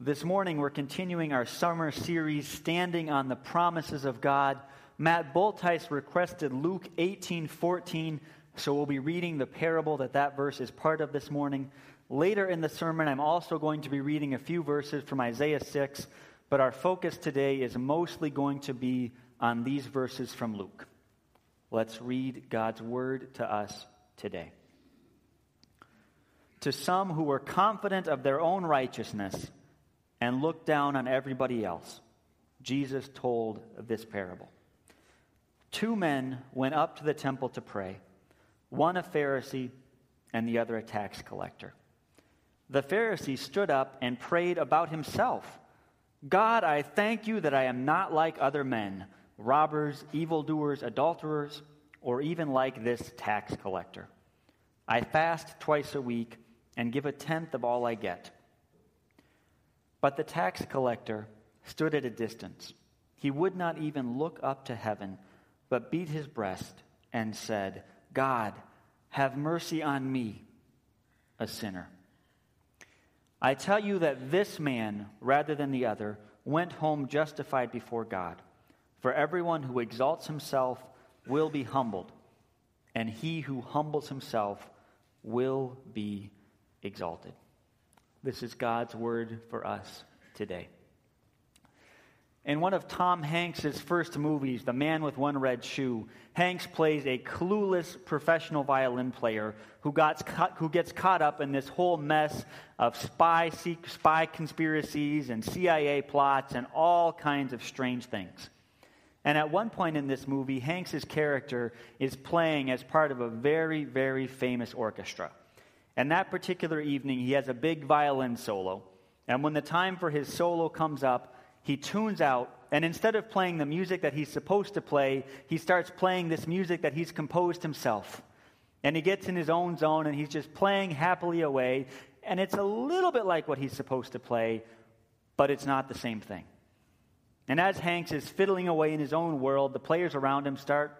This morning, we're continuing our summer series, Standing on the Promises of God. Matt Bultice requested Luke 18 14, so we'll be reading the parable that that verse is part of this morning. Later in the sermon, I'm also going to be reading a few verses from Isaiah 6, but our focus today is mostly going to be on these verses from Luke. Let's read God's word to us today. To some who were confident of their own righteousness, and looked down on everybody else, Jesus told this parable. Two men went up to the temple to pray, one a Pharisee and the other a tax collector. The Pharisee stood up and prayed about himself God, I thank you that I am not like other men, robbers, evildoers, adulterers, or even like this tax collector. I fast twice a week and give a tenth of all I get. But the tax collector stood at a distance. He would not even look up to heaven, but beat his breast and said, God, have mercy on me, a sinner. I tell you that this man, rather than the other, went home justified before God. For everyone who exalts himself will be humbled, and he who humbles himself will be exalted. This is God's word for us today. In one of Tom Hanks's first movies, The Man with One Red Shoe, Hanks plays a clueless professional violin player who, got, who gets caught up in this whole mess of spy, spy conspiracies and CIA plots and all kinds of strange things. And at one point in this movie, Hanks's character is playing as part of a very, very famous orchestra. And that particular evening, he has a big violin solo. And when the time for his solo comes up, he tunes out, and instead of playing the music that he's supposed to play, he starts playing this music that he's composed himself. And he gets in his own zone and he's just playing happily away. And it's a little bit like what he's supposed to play, but it's not the same thing. And as Hanks is fiddling away in his own world, the players around him start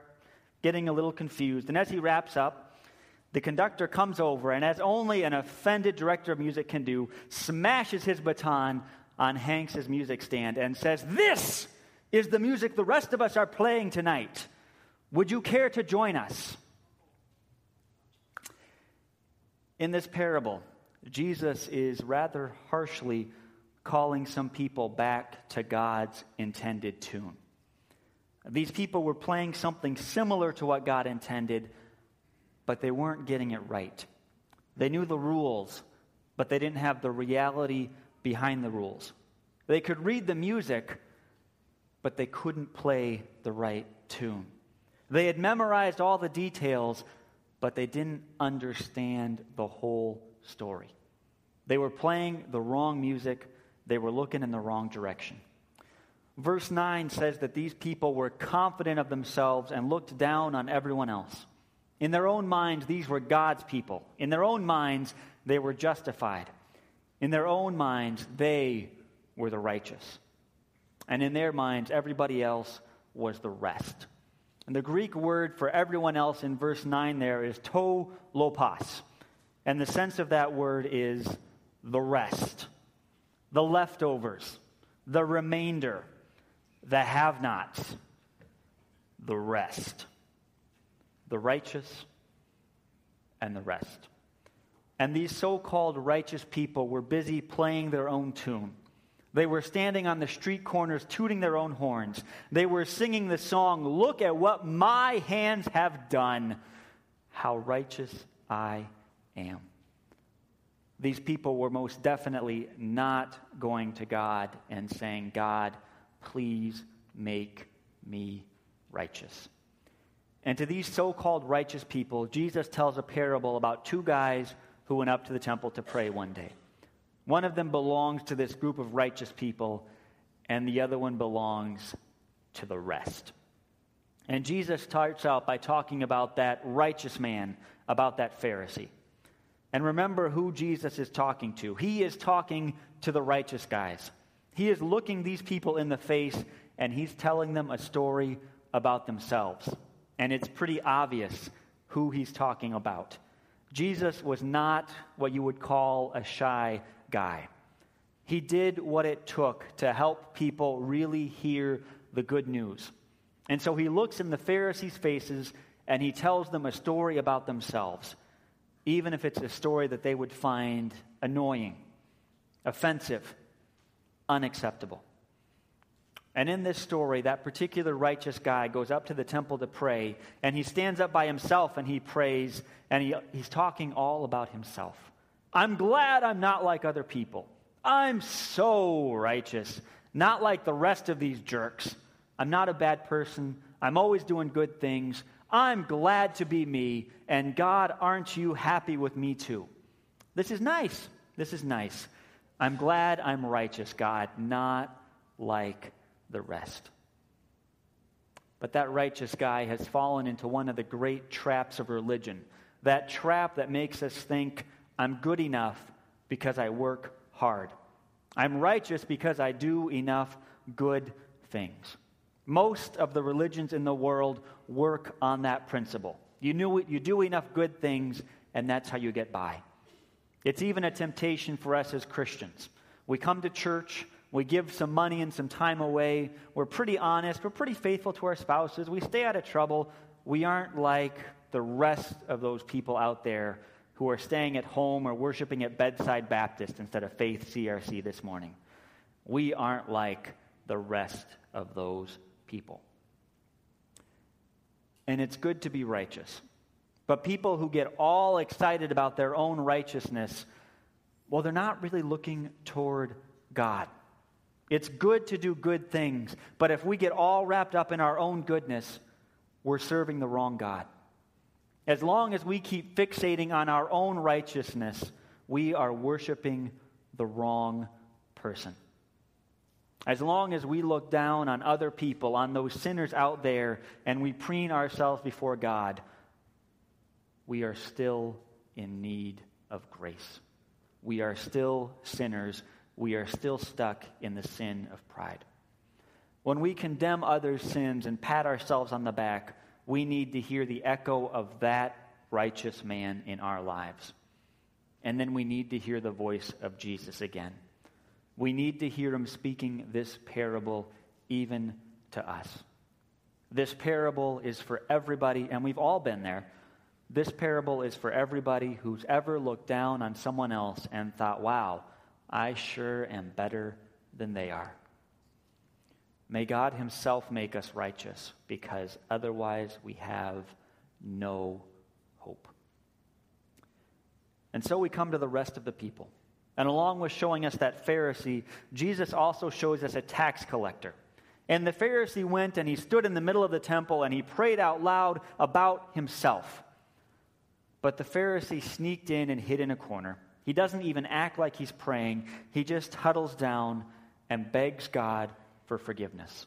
getting a little confused. And as he wraps up, the conductor comes over and, as only an offended director of music can do, smashes his baton on Hanks's music stand and says, This is the music the rest of us are playing tonight. Would you care to join us? In this parable, Jesus is rather harshly calling some people back to God's intended tune. These people were playing something similar to what God intended but they weren't getting it right. They knew the rules, but they didn't have the reality behind the rules. They could read the music, but they couldn't play the right tune. They had memorized all the details, but they didn't understand the whole story. They were playing the wrong music, they were looking in the wrong direction. Verse 9 says that these people were confident of themselves and looked down on everyone else. In their own minds, these were God's people. In their own minds, they were justified. In their own minds, they were the righteous. And in their minds, everybody else was the rest. And the Greek word for everyone else in verse 9 there is to lopos. And the sense of that word is the rest, the leftovers, the remainder, the have nots, the rest the righteous, and the rest. And these so called righteous people were busy playing their own tune. They were standing on the street corners tooting their own horns. They were singing the song, Look at what my hands have done. How righteous I am. These people were most definitely not going to God and saying, God, please make me righteous. And to these so called righteous people, Jesus tells a parable about two guys who went up to the temple to pray one day. One of them belongs to this group of righteous people, and the other one belongs to the rest. And Jesus starts out by talking about that righteous man, about that Pharisee. And remember who Jesus is talking to. He is talking to the righteous guys. He is looking these people in the face and he's telling them a story about themselves and it's pretty obvious who he's talking about. Jesus was not what you would call a shy guy. He did what it took to help people really hear the good news. And so he looks in the Pharisees' faces and he tells them a story about themselves, even if it's a story that they would find annoying, offensive, unacceptable. And in this story, that particular righteous guy goes up to the temple to pray, and he stands up by himself and he prays, and he, he's talking all about himself. I'm glad I'm not like other people. I'm so righteous, not like the rest of these jerks. I'm not a bad person. I'm always doing good things. I'm glad to be me, and God, aren't you happy with me too? This is nice. This is nice. I'm glad I'm righteous, God, not like the rest. But that righteous guy has fallen into one of the great traps of religion. That trap that makes us think, I'm good enough because I work hard. I'm righteous because I do enough good things. Most of the religions in the world work on that principle. You, knew, you do enough good things, and that's how you get by. It's even a temptation for us as Christians. We come to church, we give some money and some time away. We're pretty honest. We're pretty faithful to our spouses. We stay out of trouble. We aren't like the rest of those people out there who are staying at home or worshiping at Bedside Baptist instead of Faith CRC this morning. We aren't like the rest of those people. And it's good to be righteous. But people who get all excited about their own righteousness, well, they're not really looking toward God. It's good to do good things, but if we get all wrapped up in our own goodness, we're serving the wrong God. As long as we keep fixating on our own righteousness, we are worshiping the wrong person. As long as we look down on other people, on those sinners out there, and we preen ourselves before God, we are still in need of grace. We are still sinners we are still stuck in the sin of pride. When we condemn others' sins and pat ourselves on the back, we need to hear the echo of that righteous man in our lives. And then we need to hear the voice of Jesus again. We need to hear him speaking this parable even to us. This parable is for everybody, and we've all been there. This parable is for everybody who's ever looked down on someone else and thought, wow, I sure am better than they are. May God Himself make us righteous, because otherwise we have no hope. And so we come to the rest of the people. And along with showing us that Pharisee, Jesus also shows us a tax collector. And the Pharisee went and he stood in the middle of the temple and he prayed out loud about himself. But the Pharisee sneaked in and hid in a corner. He doesn't even act like he's praying, he just huddles down and begs God for forgiveness.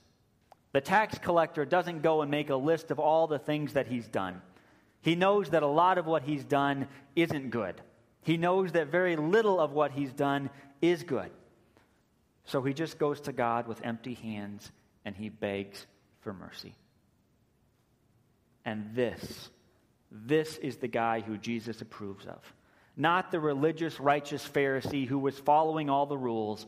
The tax collector doesn't go and make a list of all the things that he's done. He knows that a lot of what he's done isn't good. He knows that very little of what he's done is good. So he just goes to God with empty hands and he begs for mercy. And this, this is the guy who Jesus approves of not the religious, righteous Pharisee who was following all the rules,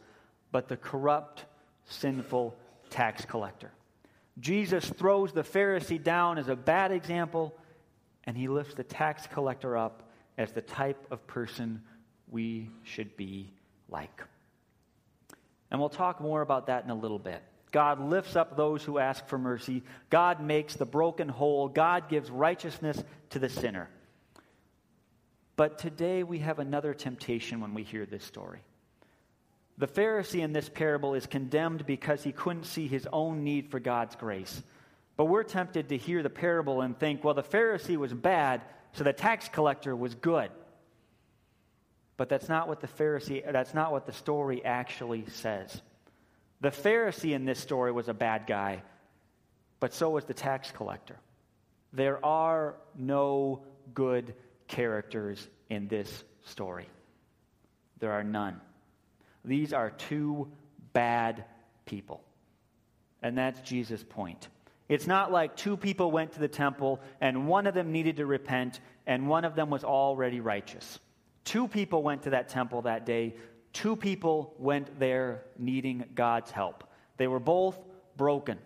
but the corrupt, sinful tax collector. Jesus throws the Pharisee down as a bad example, and he lifts the tax collector up as the type of person we should be like. And we'll talk more about that in a little bit. God lifts up those who ask for mercy. God makes the broken whole. God gives righteousness to the sinner. But today we have another temptation when we hear this story. The Pharisee in this parable is condemned because he couldn't see his own need for God's grace. But we're tempted to hear the parable and think, well, the Pharisee was bad, so the tax collector was good. But that's not what the Pharisee, that's not what the story actually says. The Pharisee in this story was a bad guy, but so was the tax collector. There are no good characters in this story. There are none. These are two bad people. And that's Jesus' point. It's not like two people went to the temple and one of them needed to repent and one of them was already righteous. Two people went to that temple that day. Two people went there needing God's help. They were both broken.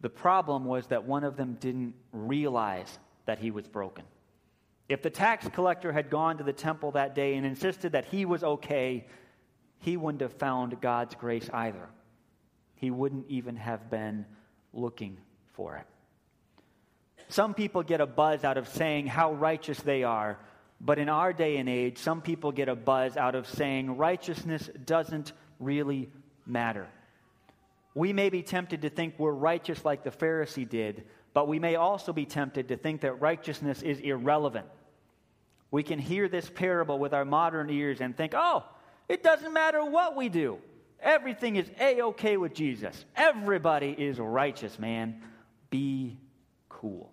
The problem was that one of them didn't realize that he was broken. If the tax collector had gone to the temple that day and insisted that he was okay, he wouldn't have found God's grace either. He wouldn't even have been looking for it. Some people get a buzz out of saying how righteous they are, but in our day and age, some people get a buzz out of saying righteousness doesn't really matter. We may be tempted to think we're righteous like the Pharisee did, but we may also be tempted to think that righteousness is irrelevant. We can hear this parable with our modern ears and think, oh, it doesn't matter what we do. Everything is A OK with Jesus. Everybody is righteous, man. Be cool.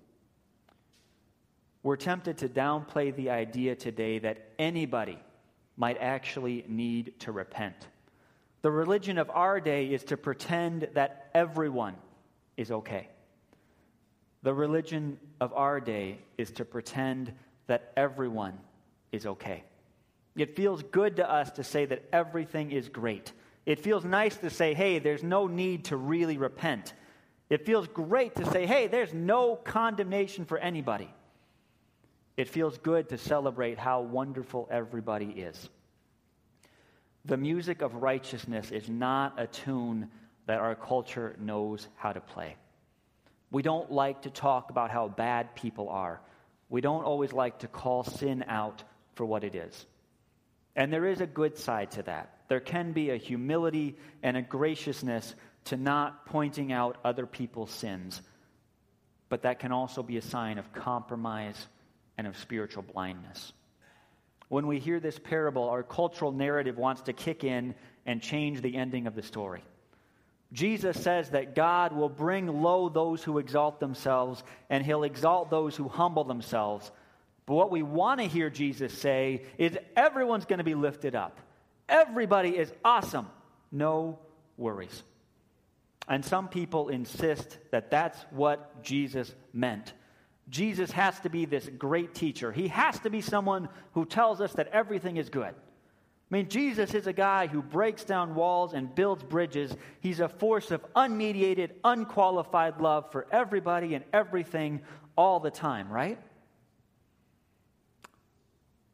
We're tempted to downplay the idea today that anybody might actually need to repent. The religion of our day is to pretend that everyone is okay. The religion of our day is to pretend that everyone is okay. It feels good to us to say that everything is great. It feels nice to say, hey, there's no need to really repent. It feels great to say, hey, there's no condemnation for anybody. It feels good to celebrate how wonderful everybody is. The music of righteousness is not a tune that our culture knows how to play. We don't like to talk about how bad people are. We don't always like to call sin out for what it is. And there is a good side to that. There can be a humility and a graciousness to not pointing out other people's sins, but that can also be a sign of compromise and of spiritual blindness. When we hear this parable, our cultural narrative wants to kick in and change the ending of the story. Jesus says that God will bring low those who exalt themselves, and he'll exalt those who humble themselves. But what we want to hear Jesus say is everyone's going to be lifted up. Everybody is awesome. No worries. And some people insist that that's what Jesus meant. Jesus has to be this great teacher. He has to be someone who tells us that everything is good. I mean, Jesus is a guy who breaks down walls and builds bridges. He's a force of unmediated, unqualified love for everybody and everything all the time, right?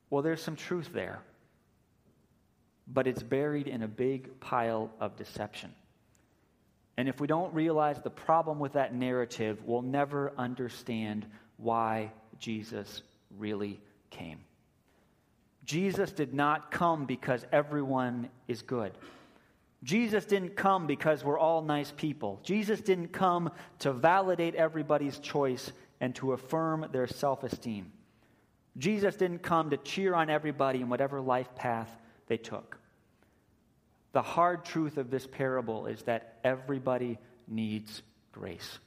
Well, there's some truth there, but it's buried in a big pile of deception. And if we don't realize the problem with that narrative, we'll never understand why Jesus really came. Jesus did not come because everyone is good. Jesus didn't come because we're all nice people. Jesus didn't come to validate everybody's choice and to affirm their self esteem. Jesus didn't come to cheer on everybody in whatever life path they took. The hard truth of this parable is that everybody needs grace.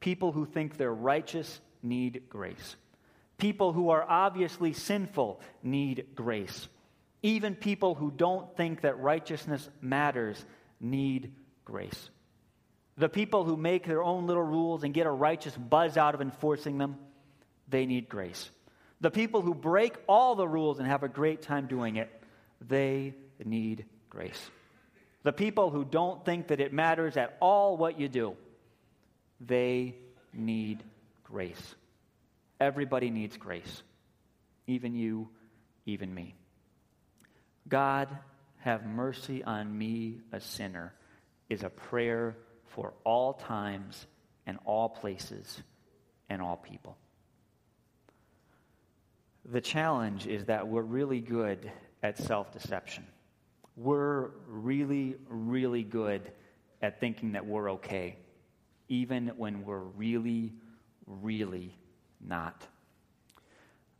People who think they're righteous need grace. People who are obviously sinful need grace. Even people who don't think that righteousness matters need grace. The people who make their own little rules and get a righteous buzz out of enforcing them, they need grace. The people who break all the rules and have a great time doing it, they need grace. The people who don't think that it matters at all what you do, they need grace. Everybody needs grace, even you, even me. God, have mercy on me, a sinner, is a prayer for all times and all places and all people. The challenge is that we're really good at self deception. We're really, really good at thinking that we're okay, even when we're really, really not.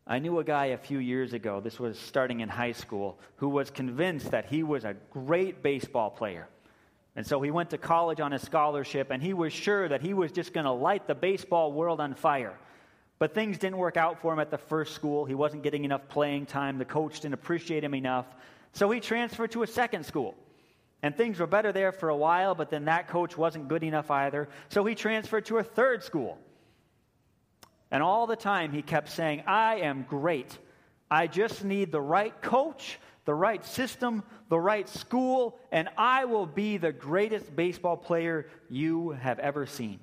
I knew a guy a few years ago, this was starting in high school, who was convinced that he was a great baseball player. And so he went to college on a scholarship, and he was sure that he was just going to light the baseball world on fire. But things didn't work out for him at the first school. He wasn't getting enough playing time. The coach didn't appreciate him enough. So he transferred to a second school. And things were better there for a while, but then that coach wasn't good enough either. So he transferred to a third school. And all the time he kept saying, I am great. I just need the right coach, the right system, the right school, and I will be the greatest baseball player you have ever seen.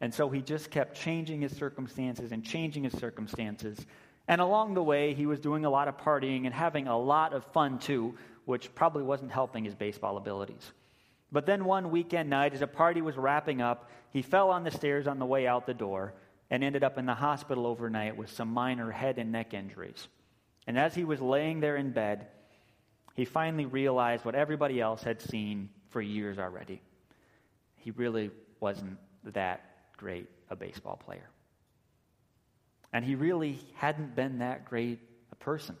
And so he just kept changing his circumstances and changing his circumstances. And along the way, he was doing a lot of partying and having a lot of fun too, which probably wasn't helping his baseball abilities. But then one weekend night, as a party was wrapping up, he fell on the stairs on the way out the door and ended up in the hospital overnight with some minor head and neck injuries. And as he was laying there in bed, he finally realized what everybody else had seen for years already. He really wasn't that great a baseball player. And he really hadn't been that great a person.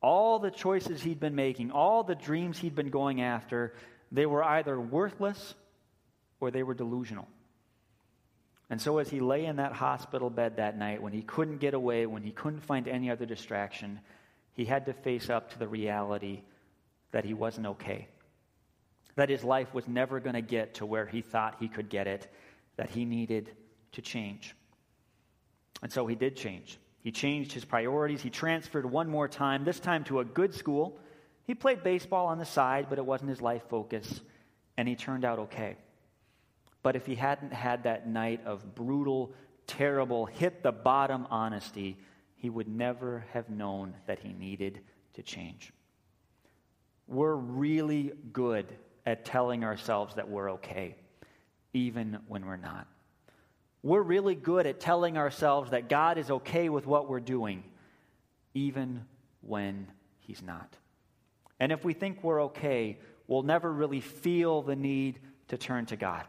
All the choices he'd been making, all the dreams he'd been going after, they were either worthless or they were delusional. And so, as he lay in that hospital bed that night, when he couldn't get away, when he couldn't find any other distraction, he had to face up to the reality that he wasn't okay. That his life was never going to get to where he thought he could get it, that he needed to change. And so he did change. He changed his priorities. He transferred one more time, this time to a good school. He played baseball on the side, but it wasn't his life focus, and he turned out okay. But if he hadn't had that night of brutal, terrible, hit the bottom honesty, he would never have known that he needed to change. We're really good at telling ourselves that we're okay, even when we're not. We're really good at telling ourselves that God is okay with what we're doing, even when He's not. And if we think we're okay, we'll never really feel the need to turn to God.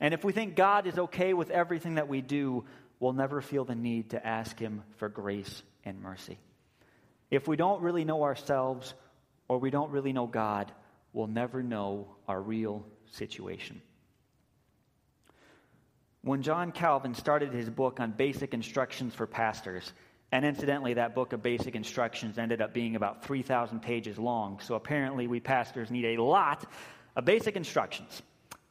And if we think God is okay with everything that we do, we'll never feel the need to ask Him for grace and mercy. If we don't really know ourselves or we don't really know God, we'll never know our real situation. When John Calvin started his book on basic instructions for pastors, and incidentally, that book of basic instructions ended up being about 3,000 pages long, so apparently we pastors need a lot of basic instructions.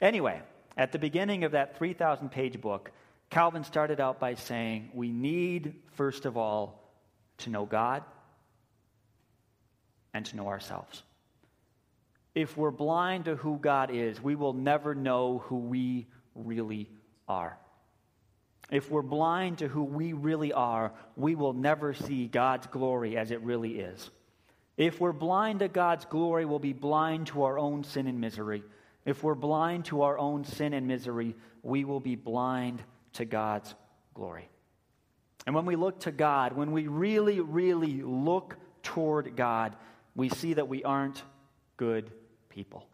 Anyway, at the beginning of that 3,000 page book, Calvin started out by saying, We need, first of all, to know God and to know ourselves. If we're blind to who God is, we will never know who we really are. If we're blind to who we really are, we will never see God's glory as it really is. If we're blind to God's glory, we'll be blind to our own sin and misery. If we're blind to our own sin and misery, we will be blind to God's glory. And when we look to God, when we really, really look toward God, we see that we aren't good people.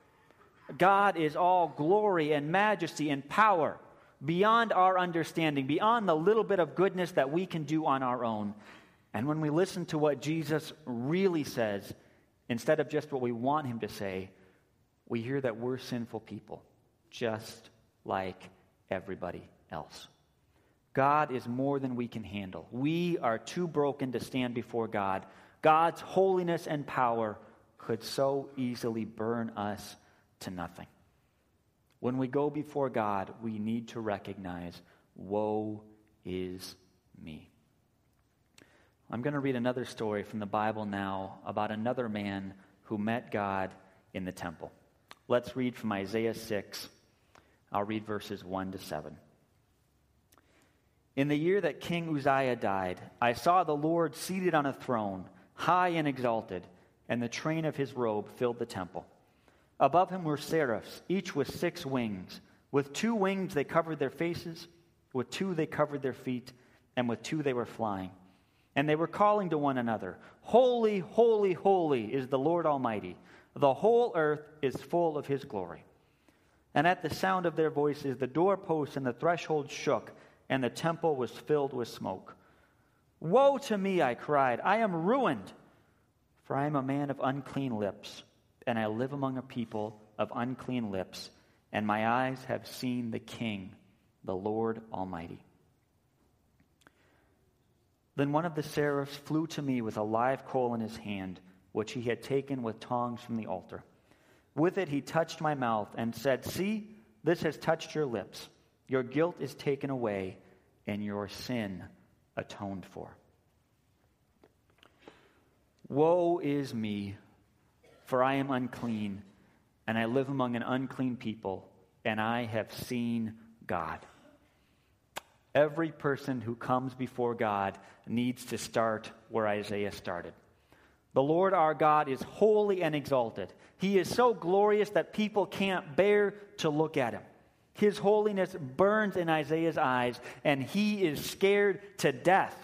God is all glory and majesty and power beyond our understanding, beyond the little bit of goodness that we can do on our own. And when we listen to what Jesus really says, instead of just what we want him to say, we hear that we're sinful people, just like everybody else. God is more than we can handle. We are too broken to stand before God. God's holiness and power could so easily burn us to nothing. When we go before God, we need to recognize, Woe is me. I'm going to read another story from the Bible now about another man who met God in the temple. Let's read from Isaiah 6. I'll read verses 1 to 7. In the year that King Uzziah died, I saw the Lord seated on a throne, high and exalted, and the train of his robe filled the temple. Above him were seraphs, each with six wings. With two wings they covered their faces, with two they covered their feet, and with two they were flying. And they were calling to one another, Holy, holy, holy is the Lord Almighty. The whole earth is full of his glory. And at the sound of their voices, the doorposts and the threshold shook, and the temple was filled with smoke. Woe to me, I cried. I am ruined, for I am a man of unclean lips, and I live among a people of unclean lips, and my eyes have seen the King, the Lord Almighty. Then one of the seraphs flew to me with a live coal in his hand which he had taken with tongs from the altar. With it he touched my mouth and said, See, this has touched your lips. Your guilt is taken away, and your sin atoned for. Woe is me, for I am unclean, and I live among an unclean people, and I have seen God. Every person who comes before God needs to start where Isaiah started. The Lord our God is holy and exalted. He is so glorious that people can't bear to look at him. His holiness burns in Isaiah's eyes, and he is scared to death.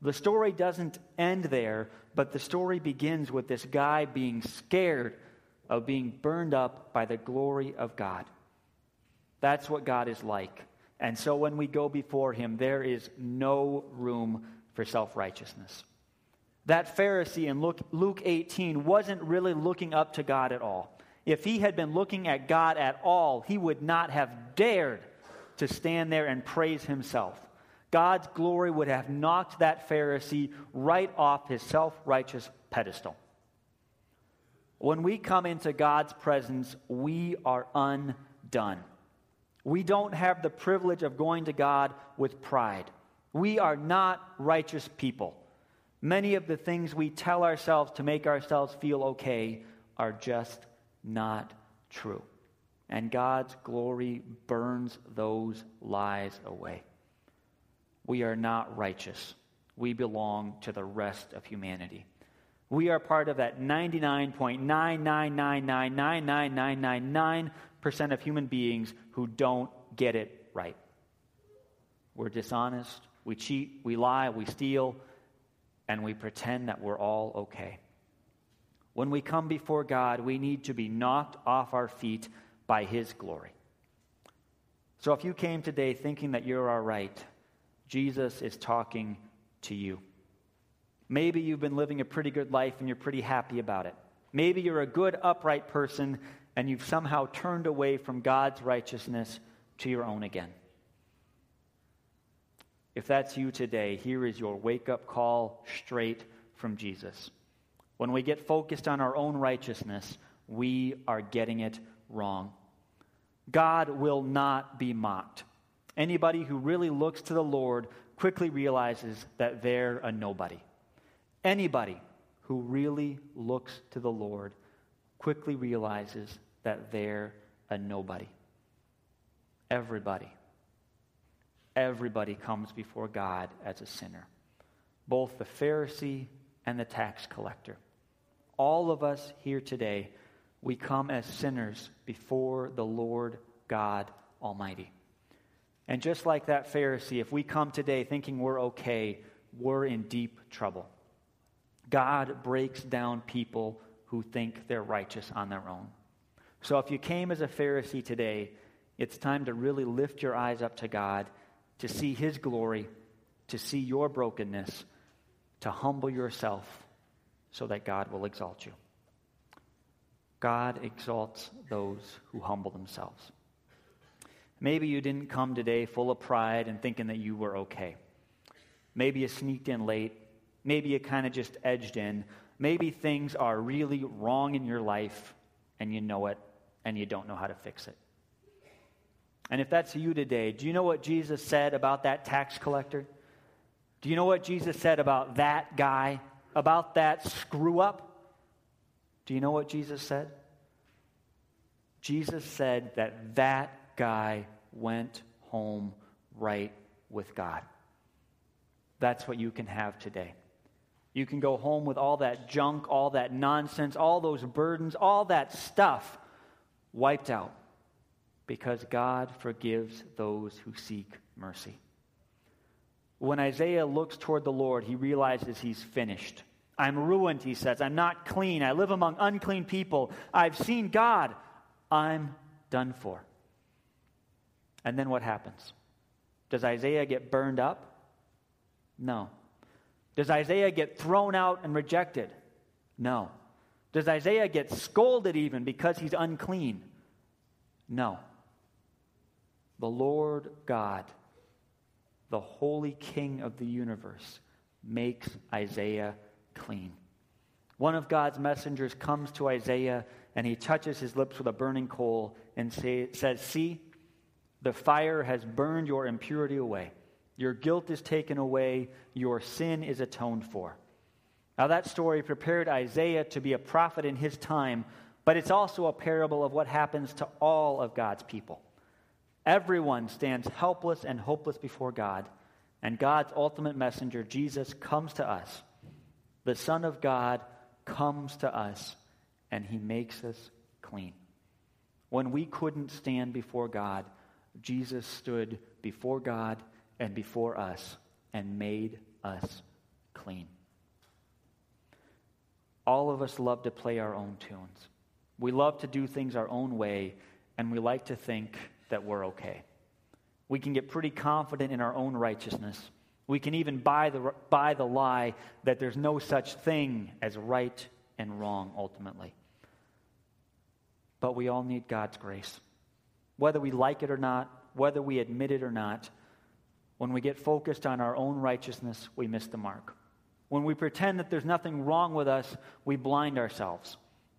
The story doesn't end there, but the story begins with this guy being scared of being burned up by the glory of God. That's what God is like. And so when we go before him, there is no room for self righteousness. That Pharisee in Luke 18 wasn't really looking up to God at all. If he had been looking at God at all, he would not have dared to stand there and praise himself. God's glory would have knocked that Pharisee right off his self righteous pedestal. When we come into God's presence, we are undone. We don't have the privilege of going to God with pride. We are not righteous people. Many of the things we tell ourselves to make ourselves feel okay are just not true. And God's glory burns those lies away. We are not righteous. We belong to the rest of humanity. We are part of that 99.999999999% of human beings who don't get it right. We're dishonest, we cheat, we lie, we steal, and we pretend that we're all okay. When we come before God, we need to be knocked off our feet by His glory. So if you came today thinking that you're all right, Jesus is talking to you. Maybe you've been living a pretty good life and you're pretty happy about it. Maybe you're a good, upright person and you've somehow turned away from God's righteousness to your own again. If that's you today, here is your wake up call straight from Jesus. When we get focused on our own righteousness, we are getting it wrong. God will not be mocked. Anybody who really looks to the Lord quickly realizes that they're a nobody. Anybody who really looks to the Lord quickly realizes that they're a nobody. Everybody. Everybody comes before God as a sinner, both the Pharisee and the tax collector. All of us here today, we come as sinners before the Lord God Almighty. And just like that Pharisee, if we come today thinking we're okay, we're in deep trouble. God breaks down people who think they're righteous on their own. So if you came as a Pharisee today, it's time to really lift your eyes up to God, to see His glory, to see your brokenness, to humble yourself so that God will exalt you. God exalts those who humble themselves. Maybe you didn't come today full of pride and thinking that you were okay. Maybe you sneaked in late. Maybe you kind of just edged in. Maybe things are really wrong in your life and you know it and you don't know how to fix it. And if that's you today, do you know what Jesus said about that tax collector? Do you know what Jesus said about that guy, about that screw up? Do you know what Jesus said? Jesus said that that guy went home right with God. That's what you can have today. You can go home with all that junk, all that nonsense, all those burdens, all that stuff wiped out because God forgives those who seek mercy. When Isaiah looks toward the Lord, he realizes he's finished. I'm ruined, he says. I'm not clean. I live among unclean people. I've seen God. I'm done for. And then what happens? Does Isaiah get burned up? No. Does Isaiah get thrown out and rejected? No. Does Isaiah get scolded even because he's unclean? No. The Lord God, the holy King of the universe, makes Isaiah clean. One of God's messengers comes to Isaiah and he touches his lips with a burning coal and say, says, See, the fire has burned your impurity away. Your guilt is taken away. Your sin is atoned for. Now, that story prepared Isaiah to be a prophet in his time, but it's also a parable of what happens to all of God's people. Everyone stands helpless and hopeless before God, and God's ultimate messenger, Jesus, comes to us. The Son of God comes to us, and he makes us clean. When we couldn't stand before God, Jesus stood before God and before us and made us clean. All of us love to play our own tunes. We love to do things our own way, and we like to think that we're okay. We can get pretty confident in our own righteousness. We can even buy the, buy the lie that there's no such thing as right and wrong ultimately. But we all need God's grace. Whether we like it or not, whether we admit it or not, when we get focused on our own righteousness, we miss the mark. When we pretend that there's nothing wrong with us, we blind ourselves.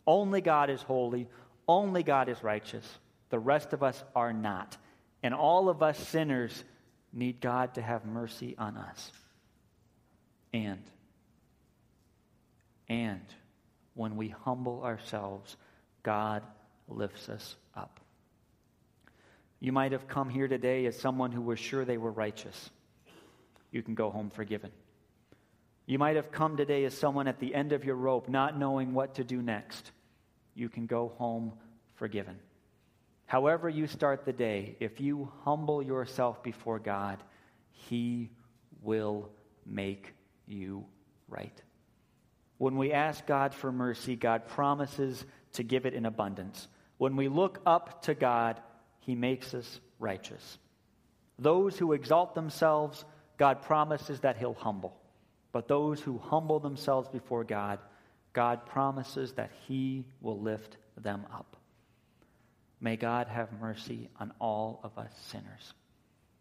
Only God is holy, only God is righteous. The rest of us are not. And all of us sinners need God to have mercy on us. And, and when we humble ourselves, God lifts us up. You might have come here today as someone who was sure they were righteous. You can go home forgiven. You might have come today as someone at the end of your rope, not knowing what to do next. You can go home forgiven. However, you start the day, if you humble yourself before God, He will make you right. When we ask God for mercy, God promises to give it in abundance. When we look up to God, He makes us righteous. Those who exalt themselves, God promises that He'll humble. But those who humble themselves before God, God promises that He will lift them up. May God have mercy on all of us sinners.